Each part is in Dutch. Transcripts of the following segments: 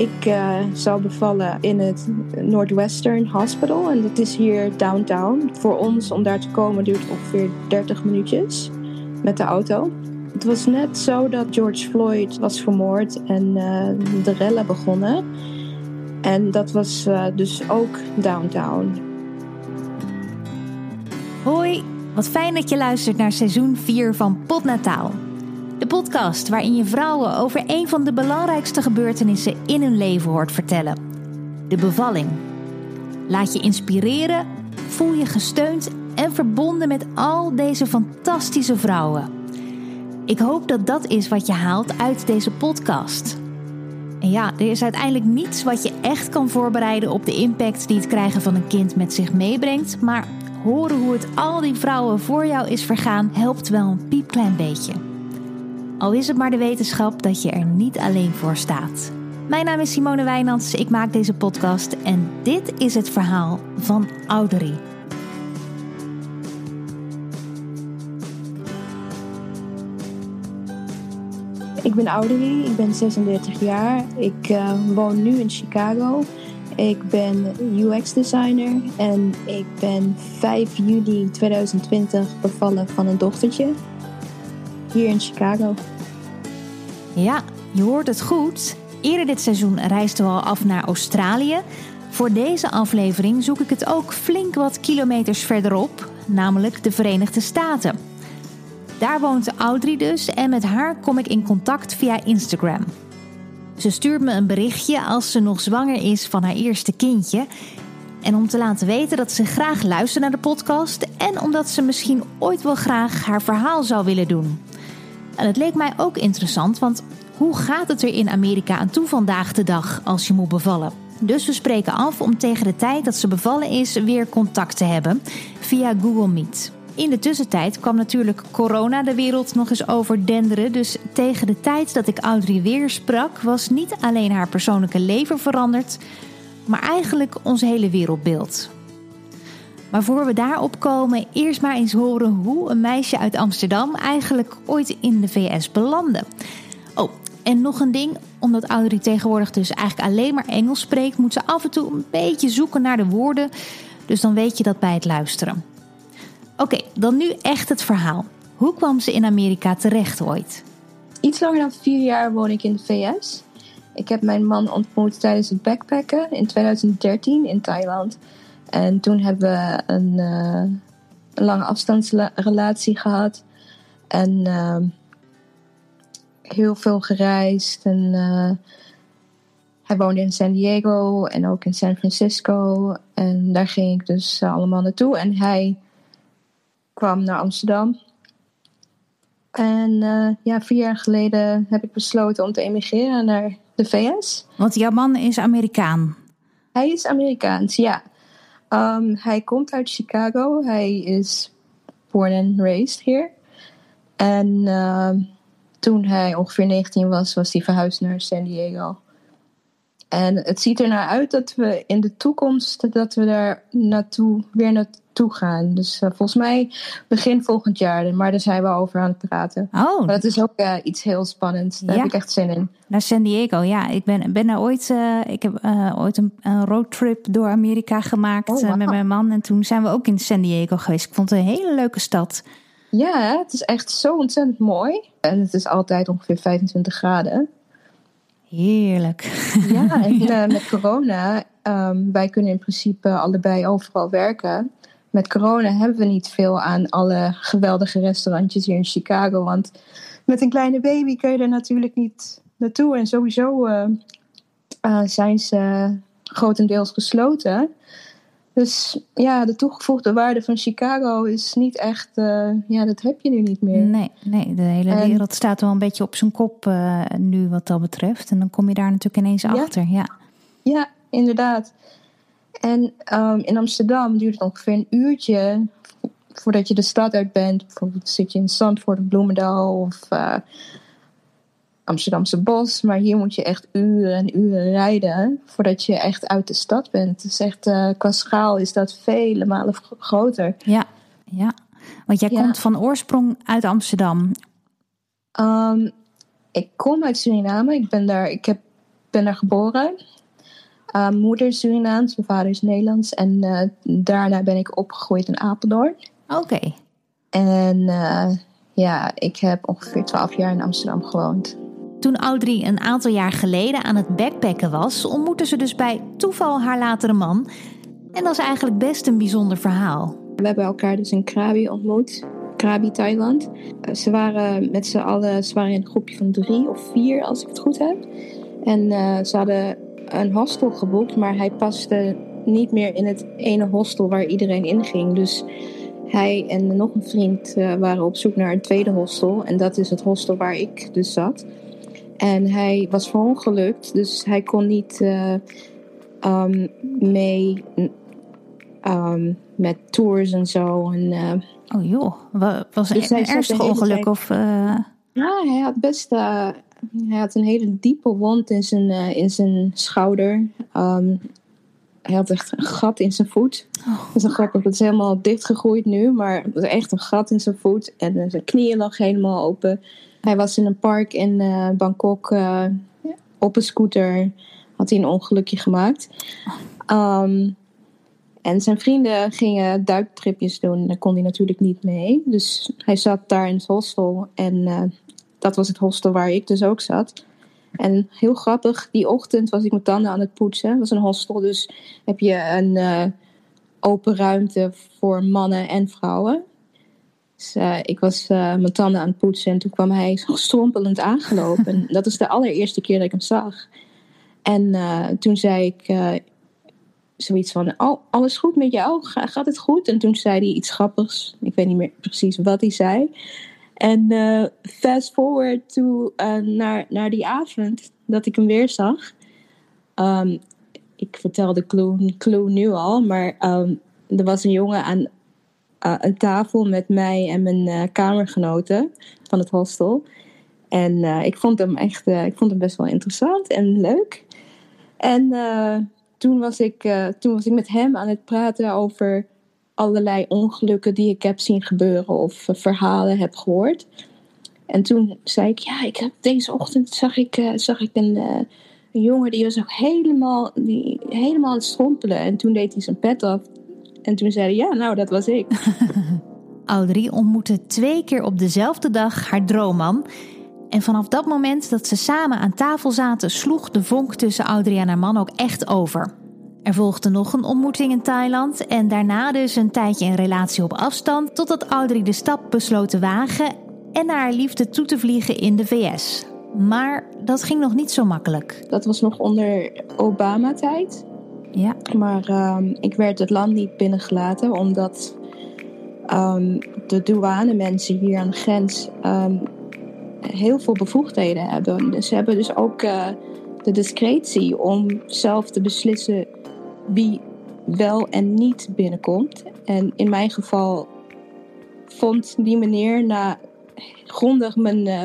Ik uh, zou bevallen in het Northwestern Hospital. En dat is hier downtown. Voor ons om daar te komen duurt ongeveer 30 minuutjes met de auto. Het was net zo dat George Floyd was vermoord en uh, de rellen begonnen. En dat was uh, dus ook downtown. Hoi, wat fijn dat je luistert naar seizoen 4 van Potnataal. De podcast waarin je vrouwen over een van de belangrijkste gebeurtenissen in hun leven hoort vertellen: de bevalling. Laat je inspireren, voel je gesteund en verbonden met al deze fantastische vrouwen. Ik hoop dat dat is wat je haalt uit deze podcast. En ja, er is uiteindelijk niets wat je echt kan voorbereiden op de impact die het krijgen van een kind met zich meebrengt, maar horen hoe het al die vrouwen voor jou is vergaan helpt wel een piepklein beetje. Al is het maar de wetenschap dat je er niet alleen voor staat. Mijn naam is Simone Wijnands, ik maak deze podcast en dit is het verhaal van Ouderie. Ik ben Ouderie, ik ben 36 jaar. Ik uh, woon nu in Chicago. Ik ben UX-designer en ik ben 5 juli 2020 bevallen van een dochtertje hier in Chicago. Ja, je hoort het goed. Eerder dit seizoen reisden we al af naar Australië. Voor deze aflevering zoek ik het ook flink wat kilometers verderop, namelijk de Verenigde Staten. Daar woont Audrey dus en met haar kom ik in contact via Instagram. Ze stuurt me een berichtje als ze nog zwanger is van haar eerste kindje. En om te laten weten dat ze graag luistert naar de podcast en omdat ze misschien ooit wel graag haar verhaal zou willen doen. En het leek mij ook interessant, want hoe gaat het er in Amerika aan toe vandaag de dag als je moet bevallen? Dus we spreken af om tegen de tijd dat ze bevallen is weer contact te hebben via Google Meet. In de tussentijd kwam natuurlijk corona de wereld nog eens overdenderen. Dus tegen de tijd dat ik Audrey weer sprak, was niet alleen haar persoonlijke leven veranderd, maar eigenlijk ons hele wereldbeeld. Maar voor we daarop komen, eerst maar eens horen hoe een meisje uit Amsterdam eigenlijk ooit in de VS belandde. Oh, en nog een ding, omdat Audrey tegenwoordig dus eigenlijk alleen maar Engels spreekt, moet ze af en toe een beetje zoeken naar de woorden. Dus dan weet je dat bij het luisteren. Oké, dan nu echt het verhaal. Hoe kwam ze in Amerika terecht ooit? Iets langer dan vier jaar woon ik in de VS. Ik heb mijn man ontmoet tijdens het backpacken in 2013 in Thailand. En toen hebben we een, uh, een lange afstandsrelatie gehad. En uh, heel veel gereisd. En uh, hij woonde in San Diego en ook in San Francisco. En daar ging ik dus allemaal naartoe. En hij kwam naar Amsterdam. En ja, vier jaar geleden heb ik besloten om te emigreren naar de VS. Want jouw man is Amerikaan? Hij is Amerikaans, ja. Um, hij komt uit Chicago. Hij is born and raised here. En uh, toen hij ongeveer 19 was, was hij verhuisd naar San Diego. En het ziet er naar uit dat we in de toekomst dat we daar naartoe, weer naartoe gaan. Dus uh, volgens mij begin volgend jaar. Maar daar zijn we over aan het praten. Oh. Maar dat is ook uh, iets heel spannends. Daar ja. heb ik echt zin in. Naar San Diego, ja. Ik ben, ben daar ooit, uh, ik heb ooit een, een, roadtrip door Amerika gemaakt oh, wow. met mijn man. En toen zijn we ook in San Diego geweest. Ik vond het een hele leuke stad. Ja, het is echt zo ontzettend mooi. En het is altijd ongeveer 25 graden. Heerlijk. Ja, en ja. met corona, um, wij kunnen in principe allebei overal werken. Met corona hebben we niet veel aan alle geweldige restaurantjes hier in Chicago. Want met een kleine baby kun je er natuurlijk niet naartoe. En sowieso uh, uh, zijn ze grotendeels gesloten. Dus ja, de toegevoegde waarde van Chicago is niet echt, uh, ja, dat heb je nu niet meer. Nee, nee de hele en, wereld staat wel een beetje op zijn kop uh, nu wat dat betreft. En dan kom je daar natuurlijk ineens ja, achter. Ja, ja inderdaad. En um, in Amsterdam duurt het ongeveer een uurtje voordat je de stad uit bent. Bijvoorbeeld zit je in Zandvoort of Bloemendaal of uh, Amsterdamse bos. Maar hier moet je echt uren en uren rijden voordat je echt uit de stad bent. Dus echt, uh, qua schaal is dat vele malen groter. Ja, ja. Want jij ja. komt van oorsprong uit Amsterdam. Um, ik kom uit Suriname. Ik ben daar, ik heb ben er geboren. Uh, moeder Surinaams, mijn vader is Nederlands. En uh, daarna ben ik opgegroeid in Apeldoorn. Oké. En uh, ja, ik heb ongeveer 12 jaar in Amsterdam gewoond. Toen Audrey een aantal jaar geleden aan het backpacken was, ontmoette ze dus bij toeval haar latere man. En dat is eigenlijk best een bijzonder verhaal. We hebben elkaar dus in Krabi ontmoet. Krabi, Thailand. Ze waren met z'n allen, ze in een groepje van drie of vier, als ik het goed heb. En uh, ze hadden een hostel geboekt, maar hij paste niet meer in het ene hostel waar iedereen in ging. Dus hij en nog een vriend uh, waren op zoek naar een tweede hostel. En dat is het hostel waar ik dus zat. En hij was verongelukt, dus hij kon niet uh, um, mee um, met tours en zo. En, uh, oh joh, was het dus een ernstig ongeluk? Of, Ja, hij had best hij had een hele diepe wond in zijn, in zijn schouder. Um, hij had echt een gat in zijn voet. Oh. Dat is een grappig, het is helemaal dichtgegroeid nu, maar het was echt een gat in zijn voet. En zijn knieën lag helemaal open. Hij was in een park in uh, Bangkok op een scooter. Had hij een ongelukje gemaakt. Um, en zijn vrienden gingen duiktripjes doen. Daar kon hij natuurlijk niet mee. Dus hij zat daar in het hostel. En dat was het hostel waar ik dus ook zat. En heel grappig, die ochtend was ik mijn tanden aan het poetsen. Het was een hostel, dus heb je een open ruimte voor mannen en vrouwen. Dus uh, ik was uh, mijn tanden aan het poetsen en toen kwam hij strompelend aangelopen. en dat is de allereerste keer dat ik hem zag. En toen zei ik zoiets van, oh, alles goed met jou? Gaat het goed? En toen zei hij iets grappigs. Ik weet niet meer precies wat hij zei. En fast forward to, naar, naar die avond dat ik hem weer zag. Um, ik vertel de clue, nu al, maar um, er was een jongen aan een tafel met mij en mijn kamergenoten van het hostel. En ik vond hem echt, ik vond hem best wel interessant en leuk. En toen, was ik, toen was ik met hem aan het praten over allerlei ongelukken die ik heb zien gebeuren of verhalen heb gehoord. En toen zei ik, ja, ik heb, deze ochtend zag ik, zag ik een, een, jongen die was ook helemaal, die, helemaal aan het strompelen. En toen deed hij zijn pet af. En toen zei hij, ja, nou, dat was ik. Audrey ontmoette twee keer op dezelfde dag haar droomman. En vanaf dat moment dat ze samen aan tafel zaten, sloeg de vonk tussen Audrey en haar man ook echt over. Er volgde nog een ontmoeting in Thailand en daarna dus een tijdje een relatie op afstand, totdat Audrey de stap besloot te wagen en naar haar liefde toe te vliegen in de VS. Maar dat ging nog niet zo makkelijk. Dat was nog onder Obama-tijd. Ja. Maar um, ik werd het land niet binnengelaten omdat um, de douane-mensen hier aan de grens um, heel veel bevoegdheden hebben. Dus ze hebben dus ook uh, de discretie om zelf te beslissen wie wel en niet binnenkomt. En in mijn geval vond die meneer na grondig mijn uh,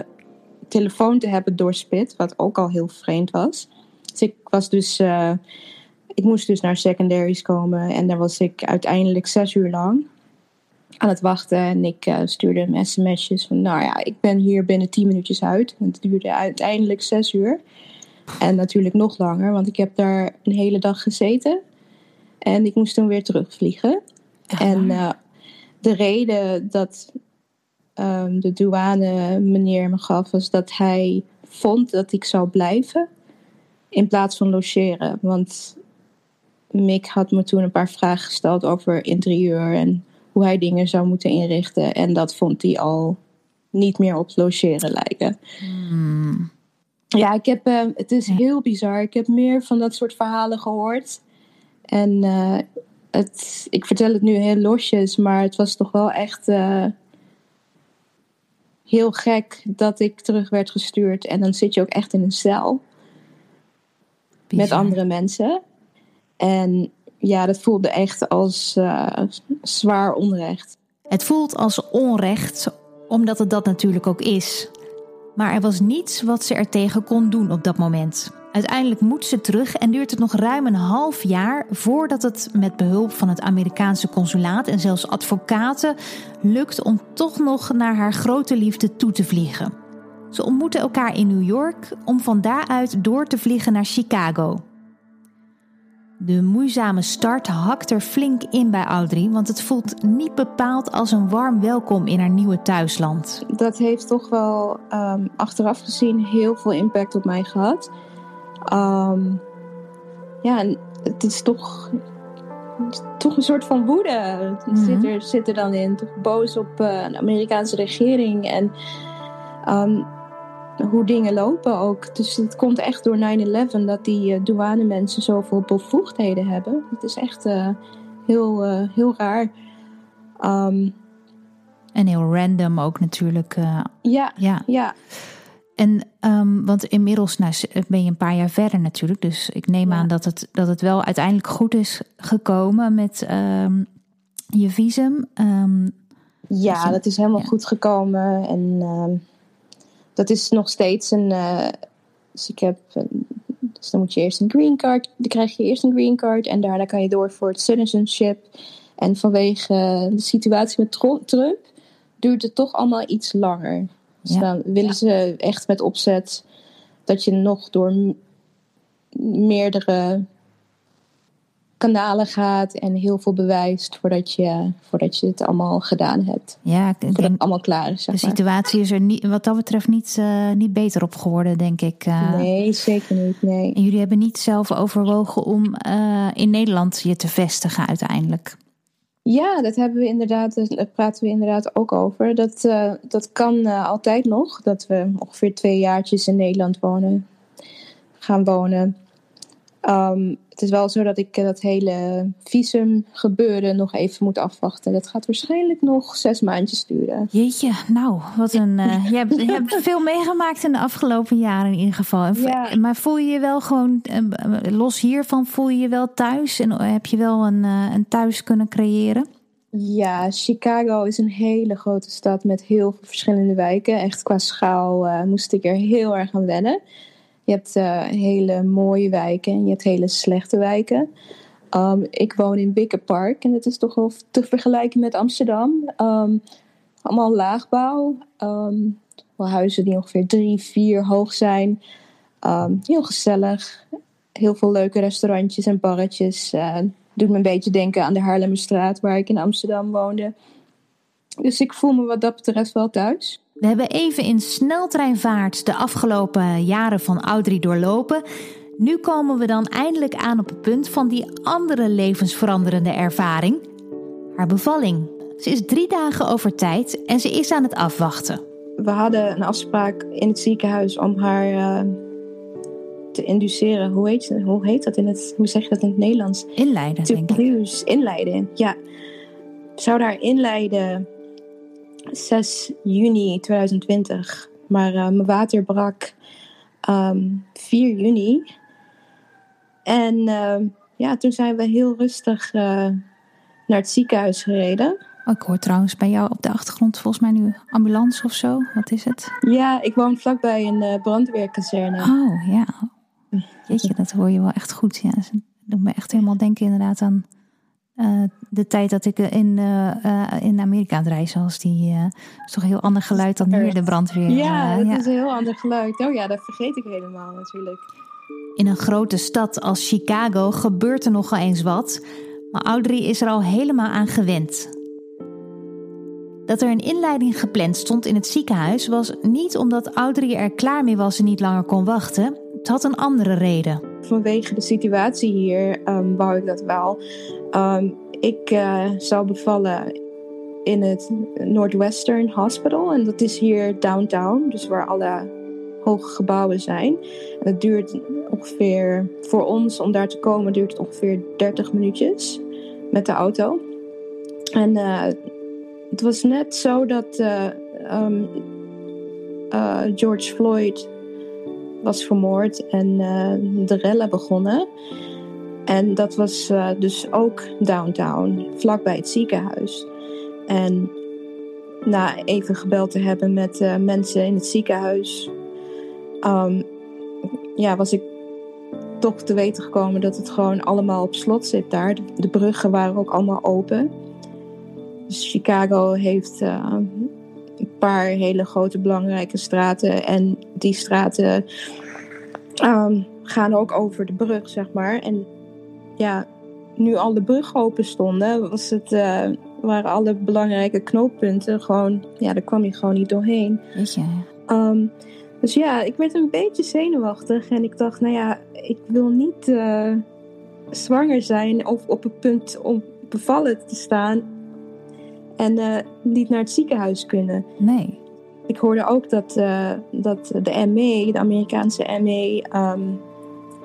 telefoon te hebben doorspit, wat ook al heel vreemd was. Dus ik was dus, uh, ik moest dus naar secondaries komen en daar was ik uiteindelijk zes uur lang aan het wachten. En ik uh, stuurde hem sms'jes van, nou ja, ik ben hier binnen tien minuutjes uit. En het duurde uiteindelijk zes uur. En natuurlijk nog langer, want ik heb daar een hele dag gezeten. En ik moest toen weer terugvliegen. En uh, de reden dat um, de douane meneer me gaf, was dat hij vond dat ik zou blijven in plaats van logeren. Want Mick had me toen een paar vragen gesteld over interieur en hoe hij dingen zou moeten inrichten. En dat vond hij al niet meer op logeren lijken. Hmm. Ja, ik heb, uh, het is heel bizar. Ik heb meer van dat soort verhalen gehoord. En uh, het, ik vertel het nu heel losjes, maar het was toch wel echt uh, heel gek dat ik terug werd gestuurd. En dan zit je ook echt in een cel Bizar. met andere mensen. En ja, dat voelde echt als uh, zwaar onrecht. Het voelt als onrecht, omdat het dat natuurlijk ook is. Maar er was niets wat ze er tegen kon doen op dat moment. Uiteindelijk moet ze terug en duurt het nog ruim een half jaar voordat het met behulp van het Amerikaanse consulaat en zelfs advocaten lukt om toch nog naar haar grote liefde toe te vliegen. Ze ontmoeten elkaar in New York om van daaruit door te vliegen naar Chicago. De moeizame start hakt er flink in bij Audrey, want het voelt niet bepaald als een warm welkom in haar nieuwe thuisland. Dat heeft toch wel um, achteraf gezien heel veel impact op mij gehad. Um, ja, het is toch, toch een soort van woede. Mm zit, er, zit er dan in. Toch boos op uh, de Amerikaanse regering en um, hoe dingen lopen ook. Dus het komt echt door 9-11 dat die uh, douane mensen zoveel bevoegdheden hebben. Het is echt uh, heel, heel raar. Um, en heel random ook natuurlijk. ja, ja. ja. En um, want inmiddels nou, ben je een paar jaar verder natuurlijk. Dus ik neem aan dat het, dat het wel uiteindelijk goed is gekomen met um, je visum. Um, ja, dat is helemaal ja. goed gekomen. En dat is nog steeds een. Uh, dus ik heb. Dus dan moet je eerst een green card. Dan krijg je eerst een green card. En daarna kan je door voor het citizenship. En vanwege de situatie met Trump duurt het toch allemaal iets langer. Dus dan willen ze echt met opzet dat je nog door meerdere kanalen gaat en heel veel bewijst voordat je, voordat je het allemaal gedaan hebt. Ja, ik denk, het allemaal klaar is. Zeg de situatie is er niet, wat dat betreft niet, uh, niet beter op geworden, denk ik. Uh, nee, zeker niet. Nee. En jullie hebben niet zelf overwogen om uh, in Nederland je te vestigen uiteindelijk. Ja, dat hebben we inderdaad, daar praten we inderdaad ook over. Dat, dat kan altijd nog, dat we ongeveer twee jaartjes in Nederland wonen, gaan wonen. Um, het is wel zo dat ik dat hele visum gebeuren nog even moet afwachten. Dat gaat waarschijnlijk nog zes maandjes duren. Jeetje, nou, wat een. Uh, je, hebt, je hebt veel meegemaakt in de afgelopen jaren in ieder geval. Ja. Maar voel je je wel gewoon, los hiervan, voel je je wel thuis? En heb je wel een, een thuis kunnen creëren? Ja, Chicago is een hele grote stad met heel veel verschillende wijken. Echt qua schaal uh, moest ik er heel erg aan wennen. Je hebt uh, hele mooie wijken en je hebt hele slechte wijken. Um, ik woon in Bicker Park en dat is toch wel te vergelijken met Amsterdam. Um, allemaal laagbouw. Um, wel huizen die ongeveer drie, vier hoog zijn. heel gezellig. Heel veel leuke restaurantjes en barretjes. Uh, doet me een beetje denken aan de Haarlemmerstraat waar ik in Amsterdam woonde. Dus ik voel me wat dat betreft wel thuis. We hebben even in sneltreinvaart de afgelopen jaren van Audrey doorlopen. Nu komen we dan eindelijk aan op het punt van die andere levensveranderende ervaring. Haar bevalling. Ze is drie dagen over tijd en ze is aan het afwachten. We hadden een afspraak in het ziekenhuis om haar uh, te induceren. Hoe heet, hoe heet dat in het, hoe zeg je dat in het Nederlands? Inleiden, denk ik. Inleiden, ja. Zouden haar inleiden 6 juni 2020. Maar uh, mijn water brak um, ehm, 4 juni. En uh, ja, toen zijn we heel rustig uh, naar het ziekenhuis gereden. Oh, ik hoor trouwens bij jou op de achtergrond volgens mij nu ambulance of zo. Wat is het? Ja, ik woon vlakbij een brandweerkazerne. Oh ja. Jeetje, dat hoor je wel echt goed. Ja, dat doet me echt helemaal denken inderdaad aan uh, de tijd dat ik in, uh, uh, in Amerika aan het reizen was. Die is toch een heel ander geluid dan hier de brandweer. Ja, dat ja. is een heel ander geluid. Oh ja, dat vergeet ik helemaal natuurlijk. In een grote stad als Chicago gebeurt er nogal eens wat. Maar Audrey is er al helemaal aan gewend. Dat er een inleiding gepland stond in het ziekenhuis was niet omdat Audrey er klaar mee was en niet langer kon wachten. Het had een andere reden. Vanwege de situatie hier um, wou ik dat wel. Um, ik uh, zou bevallen in het Northwestern Hospital. En dat is hier downtown, dus waar alle hoge gebouwen zijn. Het duurt ongeveer, voor ons om daar te komen, duurt het ongeveer 30 minuutjes met de auto. En uh, het was net zo dat uh, um, George Floyd was vermoord en de rellen begonnen. En dat was uh, dus ook downtown, vlakbij het ziekenhuis. En na even gebeld te hebben met uh, mensen in het ziekenhuis, um, ja, was ik toch te weten gekomen dat het gewoon allemaal op slot zit daar. De, bruggen waren ook allemaal open. Dus Chicago heeft paar hele grote belangrijke straten. En die straten ehm, gaan ook over de brug, zeg maar. En ja, nu al de brug open stonden, was het, uh, waren alle belangrijke knooppunten gewoon, ja, daar kwam je gewoon niet doorheen. Weet je. Um, dus ja, ik werd een beetje zenuwachtig en ik dacht, nou ja, ik wil niet uh, zwanger zijn of op het punt om bevallen te staan en uh, niet naar het ziekenhuis kunnen. Nee. Ik hoorde ook dat, uh, dat de ME, de Amerikaanse ME, um,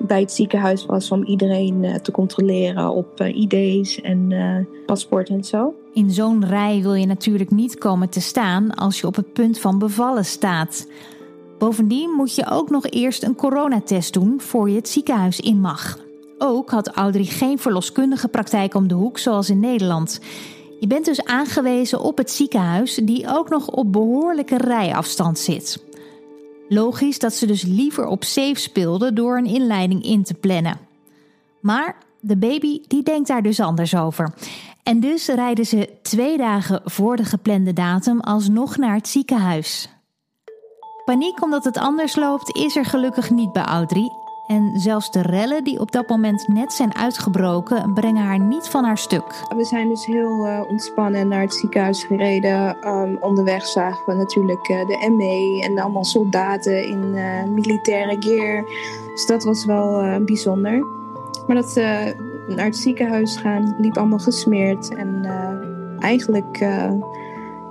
bij het ziekenhuis was om iedereen uh, te controleren op ID's en paspoort en zo. In zo'n rij wil je natuurlijk niet komen te staan als je op het punt van bevallen staat. Bovendien moet je ook nog eerst een coronatest doen voor je het ziekenhuis in mag. Ook had Audrey geen verloskundige praktijk om de hoek zoals in Nederland. Je bent dus aangewezen op het ziekenhuis, die ook nog op behoorlijke rijafstand zit. Logisch dat ze dus liever op safe speelde door een inleiding in te plannen. Maar de baby die denkt daar dus anders over. En dus rijden ze twee dagen voor de geplande datum alsnog naar het ziekenhuis. Paniek omdat het anders loopt is er gelukkig niet bij Audrey. En zelfs de rellen die op dat moment net zijn uitgebroken, brengen haar niet van haar stuk. We zijn dus heel uh, ontspannen naar het ziekenhuis gereden. Um, onderweg zagen we natuurlijk uh, de ME en allemaal soldaten in uh, militaire gear. Dus dat was wel bijzonder. Maar dat naar het ziekenhuis gaan liep allemaal gesmeerd. En eigenlijk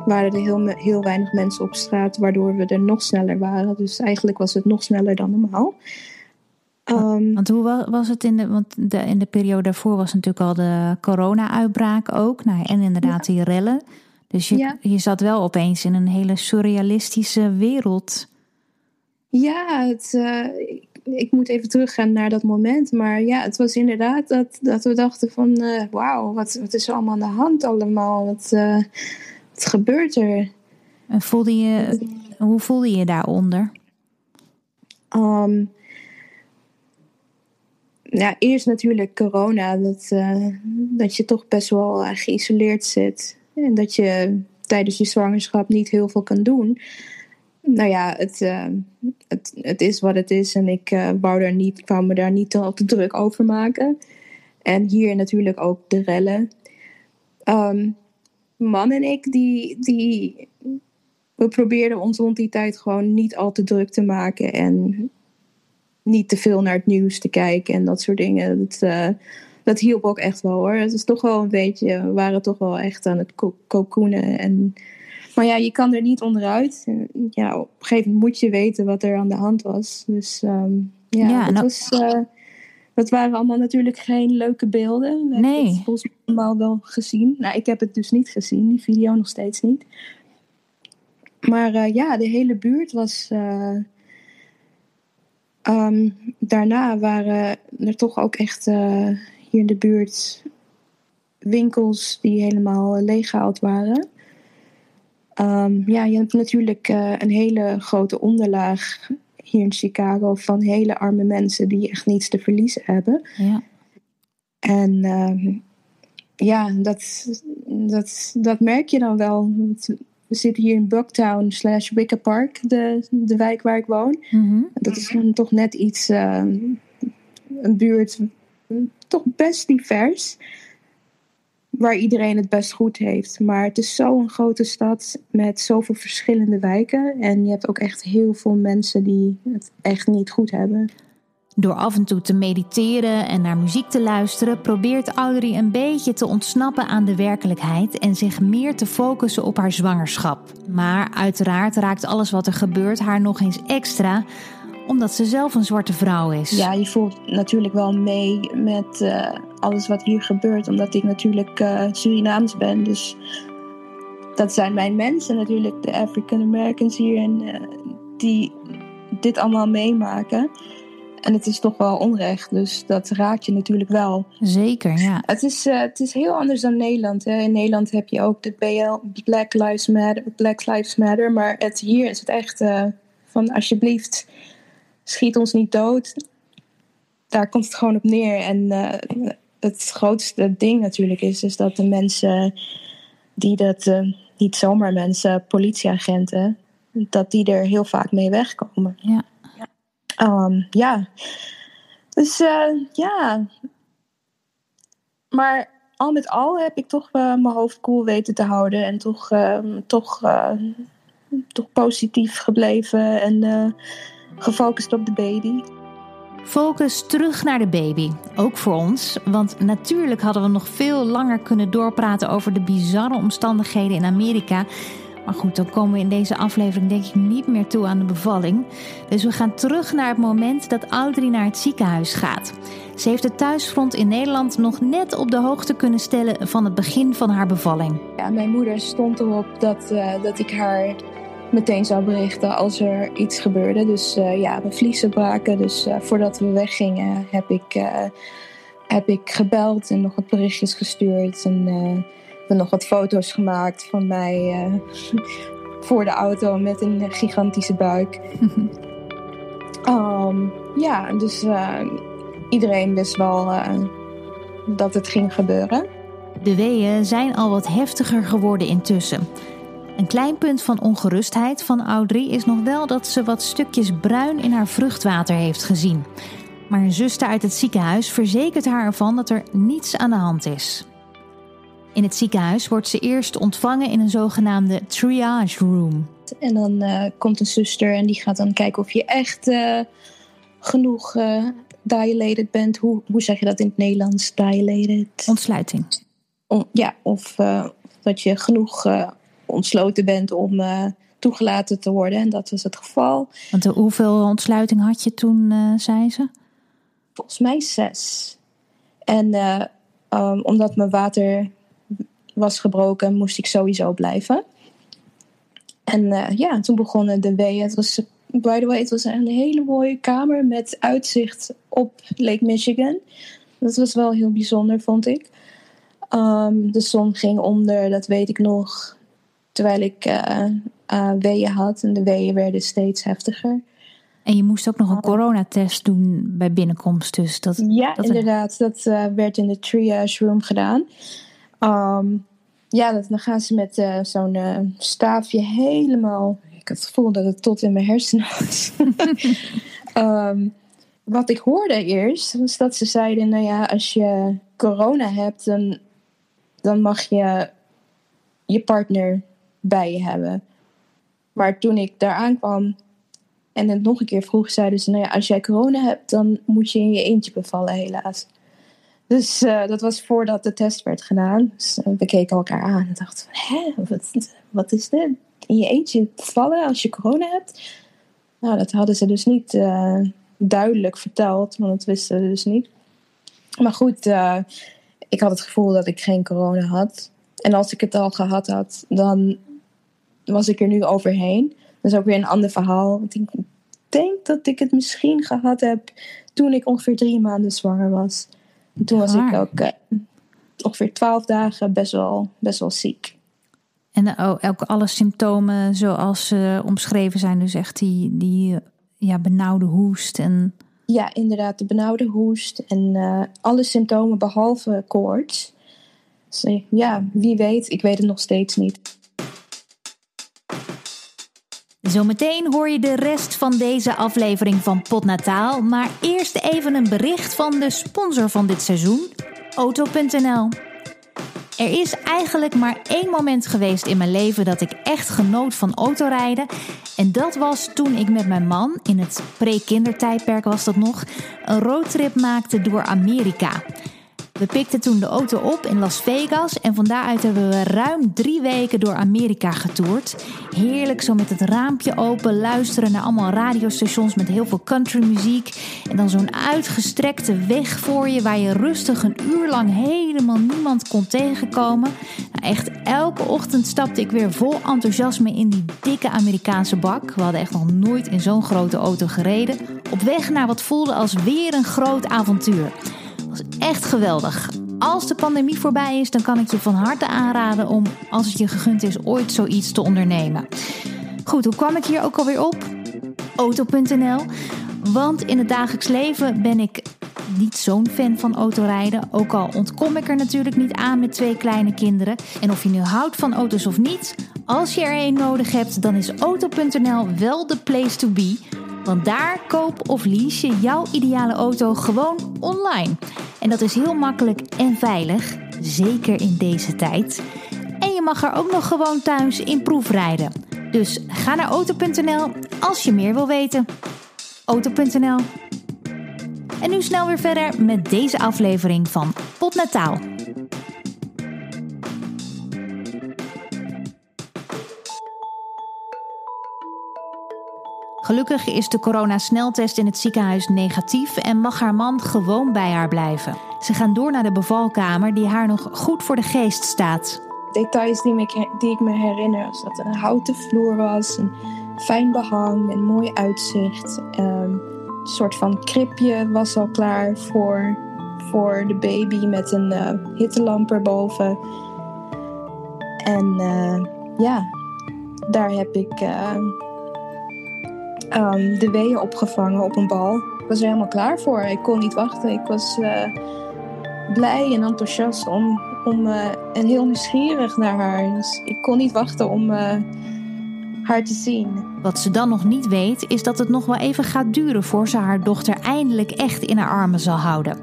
waren er heel, heel weinig mensen op straat, waardoor we er nog sneller waren. Dus eigenlijk was het nog sneller dan normaal. Um, want hoe was het in de, want de, in de periode daarvoor was natuurlijk al de corona-uitbraak ook. Nou, en inderdaad die rellen. Dus je, ja. je zat wel opeens in een hele surrealistische wereld. Ja, het, uh, ik, ik, moet even teruggaan naar dat moment. Maar ja, het was inderdaad dat, dat we dachten van... Uh, wauw, wat, wat is er allemaal aan de hand allemaal? Wat, uh, wat gebeurt er? En voelde je, hoe voelde je je daaronder? Um, ja, eerst natuurlijk corona, dat, uh, dat je toch best wel uh, geïsoleerd zit. En dat je tijdens je zwangerschap niet heel veel kan doen. Nou ja, het, uh, het, het is wat het is en ik wou, daar niet, me daar niet al te druk over maken. En hier natuurlijk ook de rellen. Um, man en ik, die, die, we probeerden ons rond die tijd gewoon niet al te druk te maken. En niet te veel naar het nieuws te kijken en dat soort dingen. Dat, uh, dat hielp ook echt wel hoor. Het is toch wel een beetje, we waren toch wel echt aan het cocoonen. En, maar ja, je kan er niet onderuit. Ja, op een gegeven moment moet je weten wat er aan de hand was. Dus um, ja, ja dat, nou, was, uh, dat waren allemaal natuurlijk geen leuke beelden. We nee. hebben het volgens mij allemaal wel gezien. Nou, ik heb het dus niet gezien, die video nog steeds niet. Maar uh, ja, de hele buurt was Um, daarna waren er toch ook echt uh, hier in de buurt winkels die helemaal leeggehaald waren. Um, ja, je hebt natuurlijk uh, een hele grote onderlaag hier in Chicago van hele arme mensen die echt niets te verliezen hebben. Ja. En um, ja, dat, dat, dat merk je dan wel. We zitten hier in Bucktown slash Wicker Park, de, de wijk waar ik woon. Mm-hmm. Dat is toch net iets, uh, een buurt, toch best divers. Waar iedereen het best goed heeft. Maar het is zo'n grote stad met zoveel verschillende wijken. En je hebt ook echt heel veel mensen die het echt niet goed hebben. Door af en toe te mediteren en naar muziek te luisteren, probeert Audrey een beetje te ontsnappen aan de werkelijkheid en zich meer te focussen op haar zwangerschap. Maar uiteraard raakt alles wat er gebeurt haar nog eens extra, omdat ze zelf een zwarte vrouw is. Ja, je voelt natuurlijk wel mee met uh, alles wat hier gebeurt, omdat ik natuurlijk uh, Surinaams ben. Dus dat zijn mijn mensen natuurlijk, de African Americans hier, en uh, die dit allemaal meemaken. En het is toch wel onrecht, dus dat raakt je natuurlijk wel. Zeker, ja. Het is, uh, het is heel anders dan Nederland. Hè. In Nederland heb je ook de BL, Black Lives Matter, Black Lives Matter. Maar het, hier is het echt uh, van alsjeblieft, schiet ons niet dood. Daar komt het gewoon op neer. En uh, het grootste ding natuurlijk is, is dat de mensen die dat niet zomaar mensen, politieagenten, dat die er heel vaak mee wegkomen. Ja. Um, ja. Dus uh, ja. Maar al met al heb ik toch uh, mijn hoofd koel cool weten te houden en toch, uh, toch, toch positief gebleven en gefocust op de baby. Focus terug naar de baby. Ook voor ons, want natuurlijk hadden we nog veel langer kunnen doorpraten over de bizarre omstandigheden in Amerika. Maar goed, dan komen we in deze aflevering denk ik niet meer toe aan de bevalling. Dus we gaan terug naar het moment dat Audrey naar het ziekenhuis gaat. Ze heeft het thuisfront in Nederland nog net op de hoogte kunnen stellen van het begin van haar bevalling. Ja, mijn moeder stond erop dat, uh, dat ik haar meteen zou berichten als er iets gebeurde. Dus uh, ja, we vliezen braken. Dus uh, voordat we weggingen heb ik, heb ik gebeld en nog wat berichtjes gestuurd. En we nog wat foto's gemaakt van mij voor de auto met een gigantische buik. um, ja, dus iedereen wist wel dat het ging gebeuren. De weeën zijn al wat heftiger geworden intussen. Een klein punt van ongerustheid van Audrey is nog wel dat ze wat stukjes bruin in haar vruchtwater heeft gezien. Maar een zuster uit het ziekenhuis verzekert haar ervan dat er niets aan de hand is. In het ziekenhuis wordt ze eerst ontvangen in een zogenaamde triage room. En dan uh, komt een zuster en die gaat dan kijken of je echt uh, genoeg uh, dilated bent. Hoe, hoe zeg je dat in het Nederlands? Dilated? Ontsluiting. On, ja, of dat je genoeg ontsloten bent om toegelaten te worden. En dat was het geval. Want hoeveel ontsluiting had je toen, zei ze? Volgens mij zes. En um, omdat mijn water was gebroken, moest ik sowieso blijven. En ja, toen begonnen de weeën. Het was, by the way, het was een hele mooie kamer met uitzicht op Lake Michigan. Dat was wel heel bijzonder, vond ik. Um, de zon ging onder, dat weet ik nog. Terwijl ik uh, uh, weeën had en de weeën werden steeds heftiger. En je moest ook nog een coronatest doen bij binnenkomst. Dus dat, ja, dat inderdaad. Dat uh, werd in de triage room gedaan. Um, ja, dat, dan gaan ze met zo'n staafje helemaal... Ik had het gevoel dat het tot in mijn hersenen was. um, wat ik hoorde eerst, was dat ze zeiden... Nou ja, als je corona hebt, dan, dan mag je je partner bij je hebben. Maar toen ik daar aankwam en het nog een keer vroeg, zeiden ze: Nou ja, als jij corona hebt, dan moet je in je eentje bevallen, helaas. Dus uh, dat was voordat de test werd gedaan. Dus uh, we keken elkaar aan en dachten: Hé, wat, wat is dit? In je eentje bevallen als je corona hebt? Nou, dat hadden ze dus niet uh, duidelijk verteld, want dat wisten ze dus niet. Maar goed, ik had het gevoel dat ik geen corona had. En als ik het al gehad had, dan was ik er nu overheen. Dat is ook weer een ander verhaal. Want ik denk dat ik het misschien gehad heb toen ik ongeveer drie maanden zwanger was. En toen was ik ook uh, ongeveer twaalf dagen best wel, best wel ziek. En oh, ook alle symptomen zoals uh, omschreven zijn, dus echt die, die ja, benauwde hoest en... Ja, inderdaad, de benauwde hoest en uh, alle symptomen behalve koorts. Dus, ja, wie weet, ik weet het nog steeds niet. Zometeen hoor je de rest van deze aflevering van Potnataal. Maar eerst even een bericht van de sponsor van dit seizoen, Auto.nl. Er is eigenlijk maar één moment geweest in mijn leven dat ik echt genoot van autorijden. En dat was toen ik met mijn man, in het pre-kindertijdperk was dat nog, een roadtrip maakte door Amerika. We pikten toen de auto op in Las Vegas en van daaruit hebben we ruim drie weken door Amerika getoerd. Heerlijk zo met het raampje open, luisteren naar allemaal radiostations met heel veel countrymuziek. En dan zo'n uitgestrekte weg voor je waar je rustig een uur lang helemaal niemand kon tegenkomen. Nou, echt elke ochtend stapte ik weer vol enthousiasme in die dikke Amerikaanse bak. We hadden echt nog nooit in zo'n grote auto gereden. Op weg naar wat voelde als weer een groot avontuur was echt geweldig. Als de pandemie voorbij is, dan kan ik je van harte aanraden om, als het je gegund is, ooit zoiets te ondernemen. Goed, hoe kwam ik hier ook alweer op? Auto.nl. Want in het dagelijks leven ben ik niet zo'n fan van autorijden. Ook al ontkom ik er natuurlijk niet aan met twee kleine kinderen. En of je nu houdt van auto's of niet, als je er een nodig hebt, dan is Auto.nl wel de place to be. Want daar koop of lease je jouw ideale auto gewoon online. En dat is heel makkelijk en veilig, zeker in deze tijd. En je mag er ook nog gewoon thuis in proefrijden. Dus ga naar auto.nl als je meer wil weten. Auto.nl. En nu snel weer verder met deze aflevering van Potnataal. Gelukkig is de coronasneltest in het ziekenhuis negatief en mag haar man gewoon bij haar blijven. Ze gaan door naar de bevalkamer die haar nog goed voor de geest staat. Details die, me, die ik me herinner is dat er een houten vloer was, een fijn behang, een mooi uitzicht. Ehm, een soort van kribje was al klaar voor, voor de baby met een uh, hittelamp erboven. En uh, ja, daar heb ik uh, um, de weeën opgevangen op een bal. Ik was er helemaal klaar voor. Ik kon niet wachten. Ik was blij en enthousiast om, om, en heel nieuwsgierig naar haar. Dus ik kon niet wachten om haar te zien. Wat ze dan nog niet weet, is dat het nog wel even gaat duren voor ze haar dochter eindelijk echt in haar armen zal houden.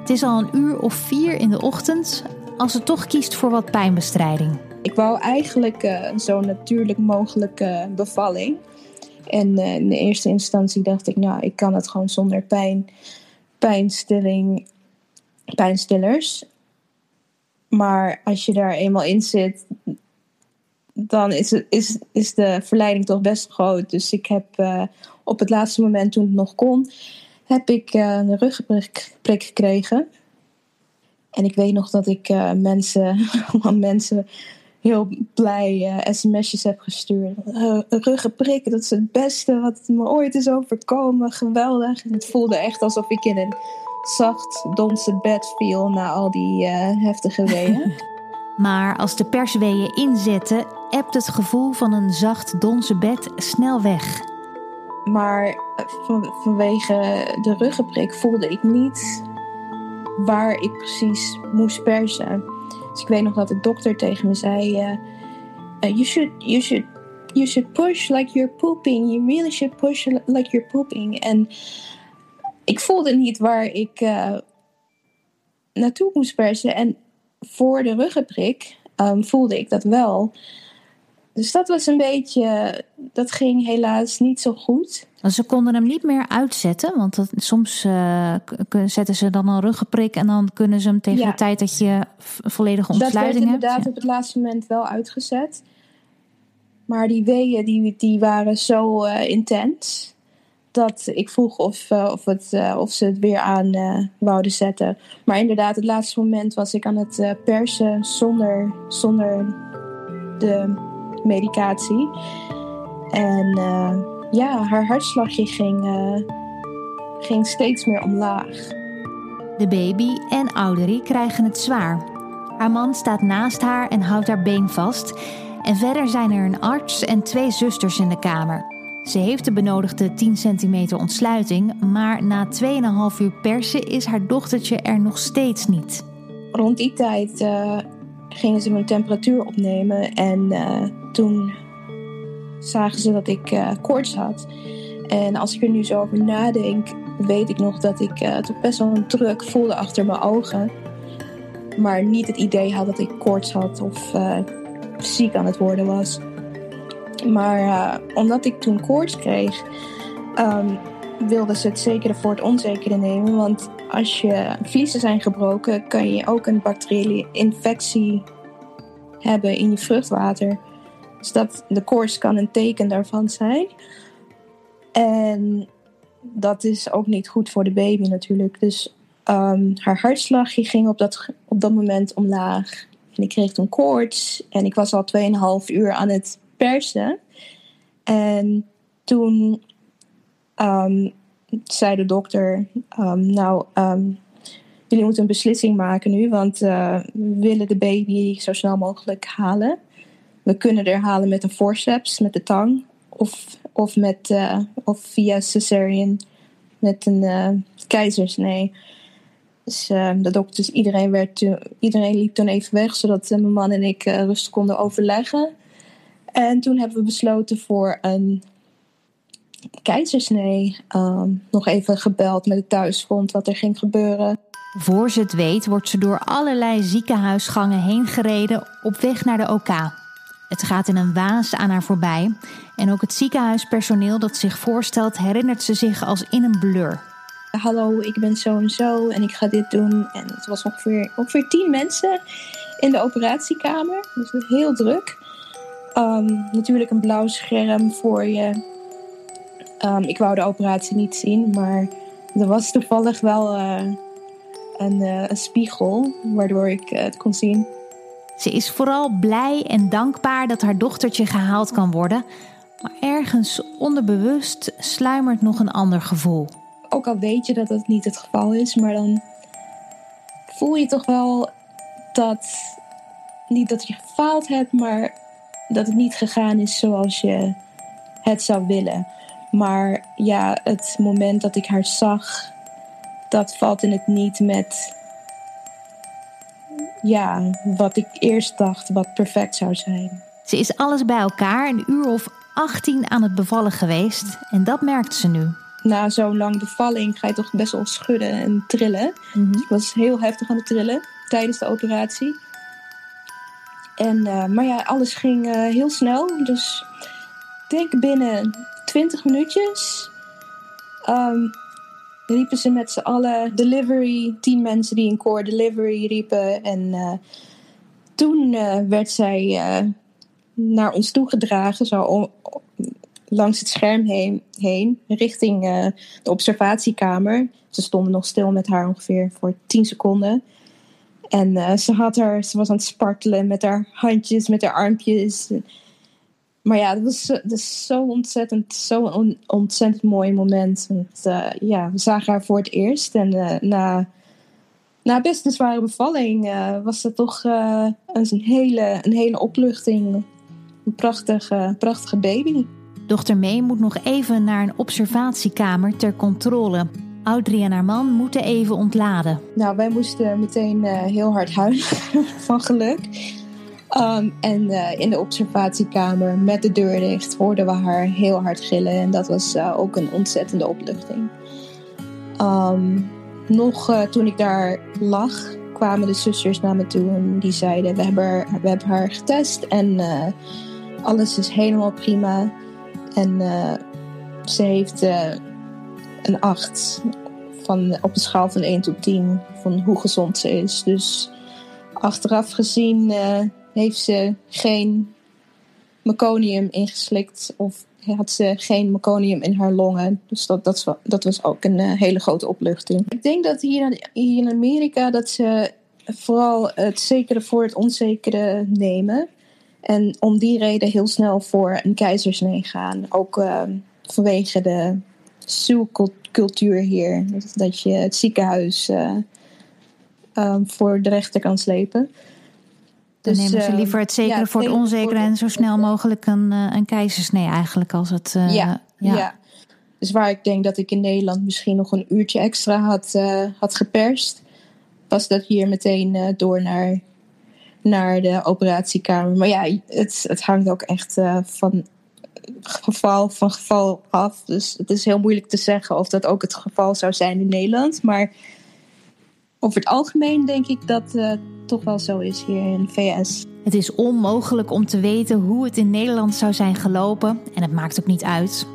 Het is al een uur of vier in de ochtend als ze toch kiest voor wat pijnbestrijding. Ik wou eigenlijk uh, zo natuurlijk mogelijke bevalling. En uh, in de eerste instantie dacht ik, nou, ik kan het gewoon zonder pijn, pijnstilling, pijnstillers. Maar als je daar eenmaal in zit, dan is, het, is, is de verleiding toch best groot. Dus ik heb uh, op het laatste moment, toen het nog kon, heb ik uh, een ruggenprik gekregen. En ik weet nog dat ik uh, mensen, mensen heel blij sms'jes heb gestuurd. een ruggenprik, dat is het beste wat me ooit is overkomen. Geweldig. En het voelde echt alsof ik in een zacht, donse bed viel na al die heftige weeën. Maar als de persweeën inzetten, ebt het gevoel van een zacht donse bed snel weg. Maar eh, vanwege de ruggenprik voelde ik niet waar ik precies moest persen. Dus ik weet nog dat de dokter tegen me zei: uh, you, should, you, should, you should push like you're pooping. You really should push like you're pooping. En ik voelde niet waar ik uh, naartoe moest persen. En voor de ruggenprik um, voelde ik dat wel. Dus dat was een beetje, dat ging helaas niet zo goed. Ze konden hem niet meer uitzetten, want dat, soms uh, zetten ze dan een ruggenprik en dan kunnen ze hem tegen de tijd dat je volledige ontsluiting hebt. Dat werd inderdaad op het laatste moment wel uitgezet. Maar die weeën die, die waren zo uh, intens dat ik vroeg of, uh, of, het, uh, of ze het weer aan wouden zetten. Maar inderdaad, het laatste moment was ik aan het persen zonder, zonder de medicatie. En ja, haar hartslagje ging, ging steeds meer omlaag. De baby en Ouderie krijgen het zwaar. Haar man staat naast haar en houdt haar been vast. En verder zijn er een arts en twee zusters in de kamer. Ze heeft de benodigde 10 centimeter ontsluiting, maar na 2,5 uur persen is haar dochtertje er nog steeds niet. Rond die tijd uh, gingen ze mijn temperatuur opnemen en uh, toen zagen ze dat ik uh, koorts had. En als ik er nu zo over nadenk, weet ik nog dat ik toch best wel een druk voelde achter mijn ogen. Maar niet het idee had dat ik koorts had of ziek aan het worden was. Maar uh, omdat ik toen koorts kreeg, um, wilden ze het zekere voor het onzekere nemen. Want als je vliezen zijn gebroken, kan je ook een bacteriële infectie hebben in je vruchtwater. Dus dat, de koorts kan een teken daarvan zijn. En dat is ook niet goed voor de baby natuurlijk. Dus um, haar hartslagje ging op dat, op dat moment omlaag. En ik kreeg toen koorts. En ik was al 2,5 uur aan het persen. En toen um, zei de dokter: um, Nou, um, jullie moeten een beslissing maken nu, want uh, we willen de baby zo snel mogelijk halen. We kunnen er halen met een forceps, met de tang, of, of, met, uh, of via cesarean met een uh, keizersnee. Dus de dokters, iedereen, werd, iedereen liep toen even weg, zodat mijn man en ik rustig konden overleggen. En toen hebben we besloten voor een keizersnee. Ehm, nog even gebeld met het thuisfront wat er ging gebeuren. Voor ze het weet, wordt ze door allerlei ziekenhuisgangen heen gereden op weg naar de OK. Het gaat in een waas aan haar voorbij. En ook het ziekenhuispersoneel dat zich voorstelt, herinnert ze zich als in een blur. Hallo, ik ben zo en zo en ik ga dit doen. En het was ongeveer, ongeveer tien mensen in de operatiekamer. Dus heel druk. Ehm, natuurlijk een blauw scherm voor je. Ehm, ik wou de operatie niet zien, maar er was toevallig wel uh, een, uh, een, spiegel waardoor ik het kon zien. Ze is vooral blij en dankbaar dat haar dochtertje gehaald kan worden. Maar ergens onderbewust sluimert nog een ander gevoel. Ook al weet je dat dat niet het geval is, maar dan voel je toch wel dat. Niet dat je gefaald hebt, maar dat het niet gegaan is zoals je het zou willen. Maar ja, het moment dat ik haar zag, dat valt in het niet met ja, wat ik eerst dacht wat perfect zou zijn. Ze is alles bij elkaar een uur of 18 aan het bevallen geweest en dat merkt ze nu. Na zo'n lang bevalling ga je toch best wel schudden en trillen. Mm ik was heel heftig aan het trillen tijdens de operatie. En, uh, maar ja, alles ging uh, heel snel. Dus ik denk binnen 20 minuutjes um, riepen ze met z'n allen delivery. Tien mensen die in core delivery riepen. En uh, toen werd zij naar ons toegedragen, zo langs het scherm heen, heen richting de observatiekamer. Ze stonden nog stil met haar ongeveer voor 10 seconden. En ze, had haar, ze was aan het spartelen met haar handjes, met haar armpjes. Maar ja, dat was, is zo ontzettend, zo'n ontzettend mooi moment. Want, uh, ja, we zagen haar voor het eerst. En uh, na, na best een zware bevalling was dat toch een, hele, een hele opluchting. Een prachtige, prachtige baby. Dochter May moet nog even naar een observatiekamer ter controle. Audrey en haar man moeten even ontladen. Nou, wij moesten meteen heel hard huilen van geluk. Um, en uh, in de observatiekamer met de deur dicht hoorden we haar heel hard gillen. En dat was uh, ook een ontzettende opluchting. Um, nog toen ik daar lag, kwamen de zusters naar me toe en die zeiden: We hebben, we hebben haar getest en alles is helemaal prima. En ze heeft een 8 van, op een schaal van 1 tot 10 van hoe gezond ze is. Dus achteraf gezien heeft ze geen meconium ingeslikt of had ze geen meconium in haar longen. Dus dat, dat, was, dat was ook een uh, hele grote opluchting. Ik denk dat hier, in Amerika dat ze vooral het zekere voor het onzekere nemen. En om die reden heel snel voor een keizersnee gaan. Ook uh, vanwege de zoekcultuur hier. Dat je het ziekenhuis um, voor de rechter kan slepen. Dus, Dan nemen ze liever het zekere ja, voor het onzekere en zo snel mogelijk een, uh, een keizersnee eigenlijk als het. Uh, ja, ja, ja. Dus waar ik denk dat ik in Nederland misschien nog een uurtje extra had, had geperst, was dat hier meteen door naar, naar de operatiekamer. Maar ja, het, het hangt ook echt van geval van geval af. Dus het is heel moeilijk te zeggen of dat ook het geval zou zijn in Nederland. Maar over het algemeen denk ik dat het toch wel zo is hier in de VS. Het is onmogelijk om te weten hoe het in Nederland zou zijn gelopen. En het maakt ook niet uit.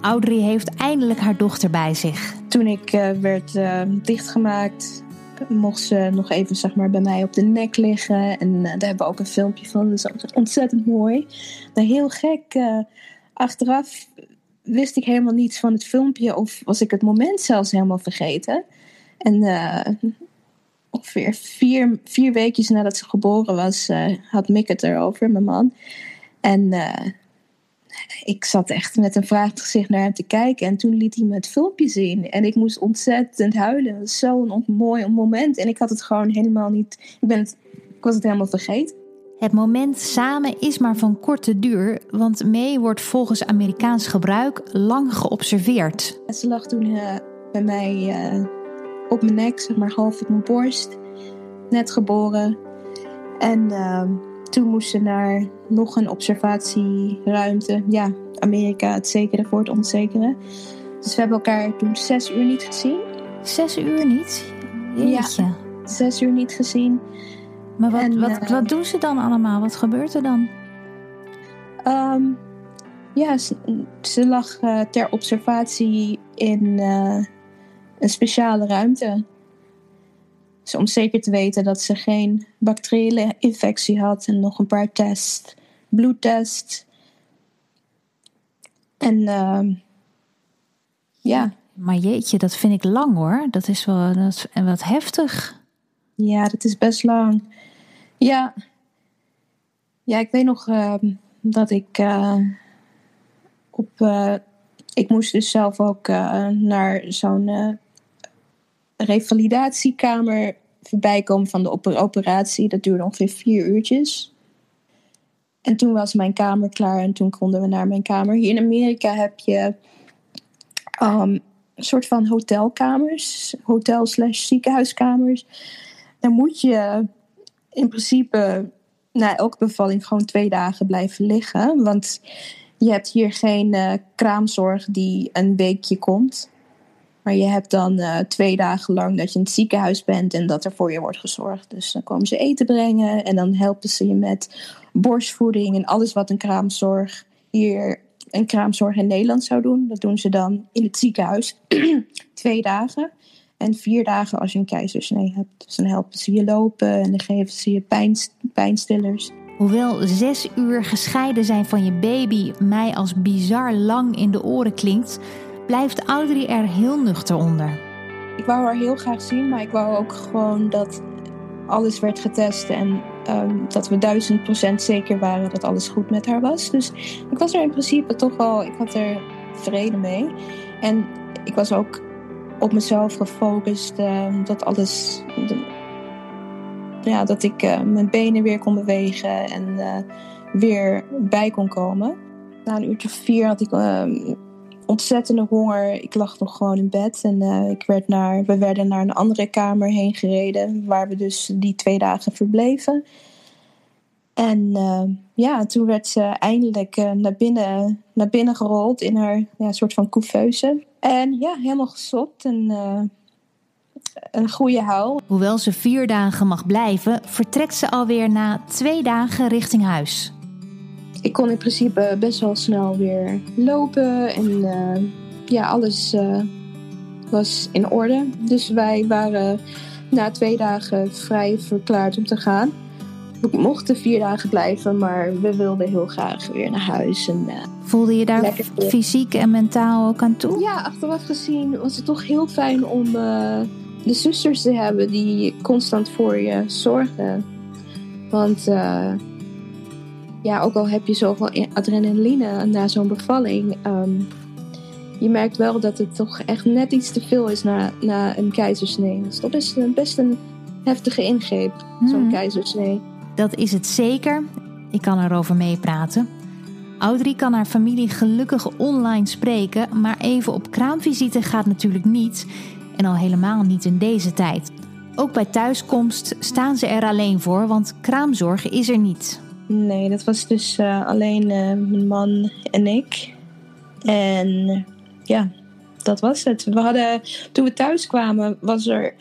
Audrey heeft eindelijk haar dochter bij zich. Toen ik uh, werd uh, dichtgemaakt, mocht ze nog even zeg maar, bij mij op de nek liggen. En uh, daar hebben we ook een filmpje van. Dat is ontzettend mooi. Nou, heel gek achteraf wist ik helemaal niets van het filmpje of was ik het moment zelfs helemaal vergeten. En uh, ongeveer vier, vier weken nadat ze geboren was, uh, had Mick het erover, mijn man. En uh, ik zat echt met een vraag gezicht naar hem te kijken. En toen liet hij me het filmpje zien. En ik moest ontzettend huilen. Het was zo'n mooi moment. En ik had het gewoon helemaal niet. Ik, ben het, ik was het helemaal vergeten. Het moment samen is maar van korte duur, want May wordt volgens Amerikaans gebruik lang geobserveerd. Ze lag toen uh, bij mij op mijn nek, zeg maar half op mijn borst. Net geboren. En ehm, toen moesten ze naar nog een observatieruimte. Ja, Amerika, het zekere voor het onzekere. Dus we hebben elkaar toen zes uur niet gezien. Zes uur niet? Jeetje. Ja, zes uur niet gezien. Maar wat, En, wat, eh, wat doen ze dan allemaal? Wat gebeurt er dan? Ehm, ja, ze, ze lag eh, ter observatie in eh, een speciale ruimte. Dus om zeker te weten dat ze geen bacteriële infectie had. En nog een paar tests, bloedtests. En ehm, ja, Maar jeetje, dat vind ik lang hoor. Dat is wel dat is wat heftig. ja, dat is best lang. Ja, ja ik weet nog ehm, dat ik eh, op... eh, ik moest dus zelf ook eh, naar zo'n revalidatiekamer voorbij komen van de op- operatie. Dat duurde ongeveer vier uurtjes. En toen was mijn kamer klaar en toen konden we naar mijn kamer. Hier in Amerika heb je ehm, een soort van hotelkamers, hotel slash ziekenhuiskamers. Daar moet je in principe na elke bevalling gewoon twee dagen blijven liggen. Want je hebt hier geen eh, kraamzorg die een weekje komt. Maar je hebt dan eh, twee dagen lang dat je in het ziekenhuis bent en dat er voor je wordt gezorgd. Dus dan komen ze eten brengen en dan helpen ze je met borstvoeding en alles wat een kraamzorg hier, een kraamzorg in Nederland zou doen. Dat doen ze dan in het ziekenhuis twee dagen. En vier dagen als je een keizersnee hebt. Dus dan helpen ze je lopen en dan geven ze je pijnst- pijnstillers. Hoewel zes uur gescheiden zijn van je baby mij als bizar lang in de oren klinkt, blijft Audrey er heel nuchter onder. Ik wou haar heel graag zien, maar ik wou ook gewoon dat alles werd getest en ehm, dat we duizend procent zeker waren dat alles goed met haar was. Dus ik was er in principe toch wel, ik had er vrede mee. En ik was ook op mezelf gefocust ehm, dat alles, de- ja, dat ik eh, mijn benen weer kon bewegen en eh, weer bij kon komen. Na een uurtje vier had ik ehm, ontzettende honger. Ik lag nog gewoon in bed en eh, ik werd naar, we werden naar een andere kamer heen gereden, waar we dus die twee dagen verbleven. En eh, ja, toen werd ze eindelijk eh, naar, binnen, naar binnen gerold in haar ja, soort van couveuse. En ja, helemaal gesopt en een goede huil. Hoewel ze vier dagen mag blijven, vertrekt ze alweer na twee dagen richting huis. Ik kon in principe best wel snel weer lopen en eh, ja, alles eh, was in orde. Dus wij waren na twee dagen vrij verklaard om te gaan. We mochten vier dagen blijven, maar we wilden heel graag weer naar huis. En, eh, Voelde je daar fysiek en mentaal ook aan toe? ja, achteraf gezien was het toch heel fijn om de zusters te hebben die constant voor je zorgen. Want ja, ook al heb je zoveel adrenaline na zo'n bevalling, ehm, je merkt wel dat het toch echt net iets te veel is na, na een keizersnee. Het is toch best, een- best een heftige ingreep, zo'n Mhm. keizersnee. Dat is het zeker. Ik kan erover meepraten. Audrey kan haar familie gelukkig online spreken, maar even op kraamvisite gaat natuurlijk niet. En al helemaal niet in deze tijd. Ook bij thuiskomst staan ze er alleen voor, want kraamzorg is er niet. Nee, dat was dus eh, alleen eh, mijn man en ik. En ja, dat was het. We hadden, toen we thuis kwamen, was er,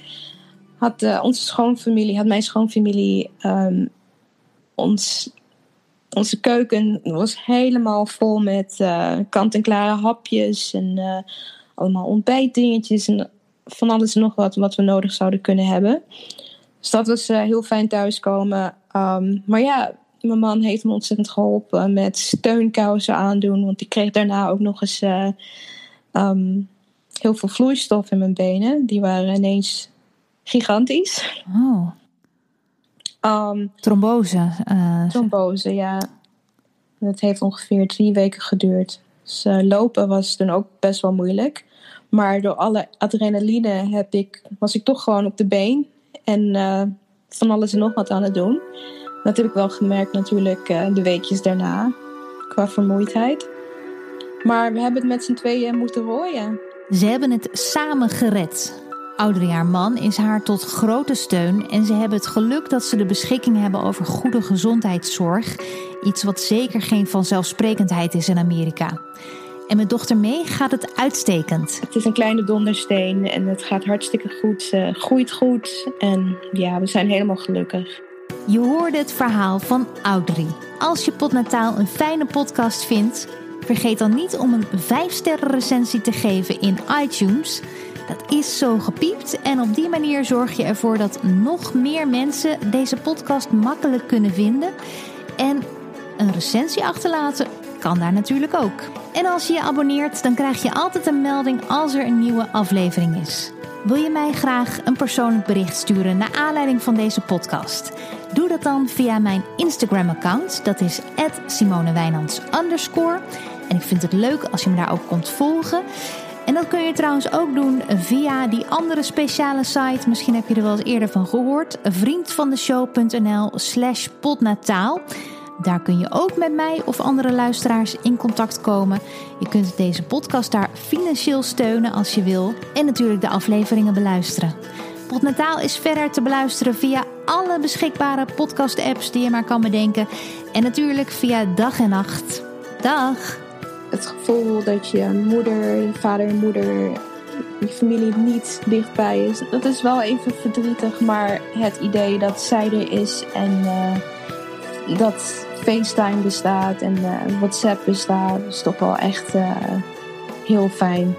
had eh, onze schoonfamilie, had mijn schoonfamilie, ehm, ons, onze keuken was helemaal vol met kant-en-klare hapjes en allemaal ontbijtdingetjes en van alles en nog wat wat we nodig zouden kunnen hebben. Dus dat was heel fijn thuiskomen. Ehm, maar ja, mijn man heeft me ontzettend geholpen met steunkousen aandoen. Want ik kreeg daarna ook nog eens eh, ehm, heel veel vloeistof in mijn benen. Die waren ineens gigantisch. Oh, Ehm trombose. eh, trombose, ja. Dat heeft ongeveer drie weken geduurd. Dus eh, lopen was toen ook best wel moeilijk. Maar door alle adrenaline heb ik, was ik toch gewoon op de been. En van alles en nog wat aan het doen. Dat heb ik wel gemerkt natuurlijk eh, de weekjes daarna. Qua vermoeidheid. Maar we hebben het met z'n tweeën moeten rooien. Ze hebben het samen gered. Audrey, haar man, is haar tot grote steun en ze hebben het geluk dat ze de beschikking hebben over goede gezondheidszorg. Iets wat zeker geen vanzelfsprekendheid is in Amerika. En met dochter mee gaat het uitstekend. Het is een kleine dondersteen en het gaat hartstikke goed. Ze groeit goed en ja, we zijn helemaal gelukkig. Je hoorde het verhaal van Audrey. Als je Potnataal een fijne podcast vindt, vergeet dan niet om een 5-sterren recensie te geven in iTunes. Dat is zo gepiept en op die manier zorg je ervoor dat nog meer mensen deze podcast makkelijk kunnen vinden. En een recensie achterlaten kan daar natuurlijk ook. En als je je abonneert, dan krijg je altijd een melding als er een nieuwe aflevering is. Wil je mij graag een persoonlijk bericht sturen naar aanleiding van deze podcast? Doe dat dan via mijn Instagram-account. Dat is @simonewijnands En ik vind het leuk als je me daar ook komt volgen. En dat kun je trouwens ook doen via die andere speciale site. Misschien heb je er wel eens eerder van gehoord. vriendvandeshow.nl slash podnataal. Daar kun je ook met mij of andere luisteraars in contact komen. Je kunt deze podcast daar financieel steunen als je wil. En natuurlijk de afleveringen beluisteren. Podnataal is verder te beluisteren via alle beschikbare podcast-apps die je maar kan bedenken. En natuurlijk via dag en nacht. Dag! Het gevoel dat je moeder, je vader moeder, je familie niet dichtbij is. Dat is wel even verdrietig, maar het idee dat zij er is en uh, dat FaceTime bestaat en uh, WhatsApp bestaat, is toch wel echt uh, heel fijn.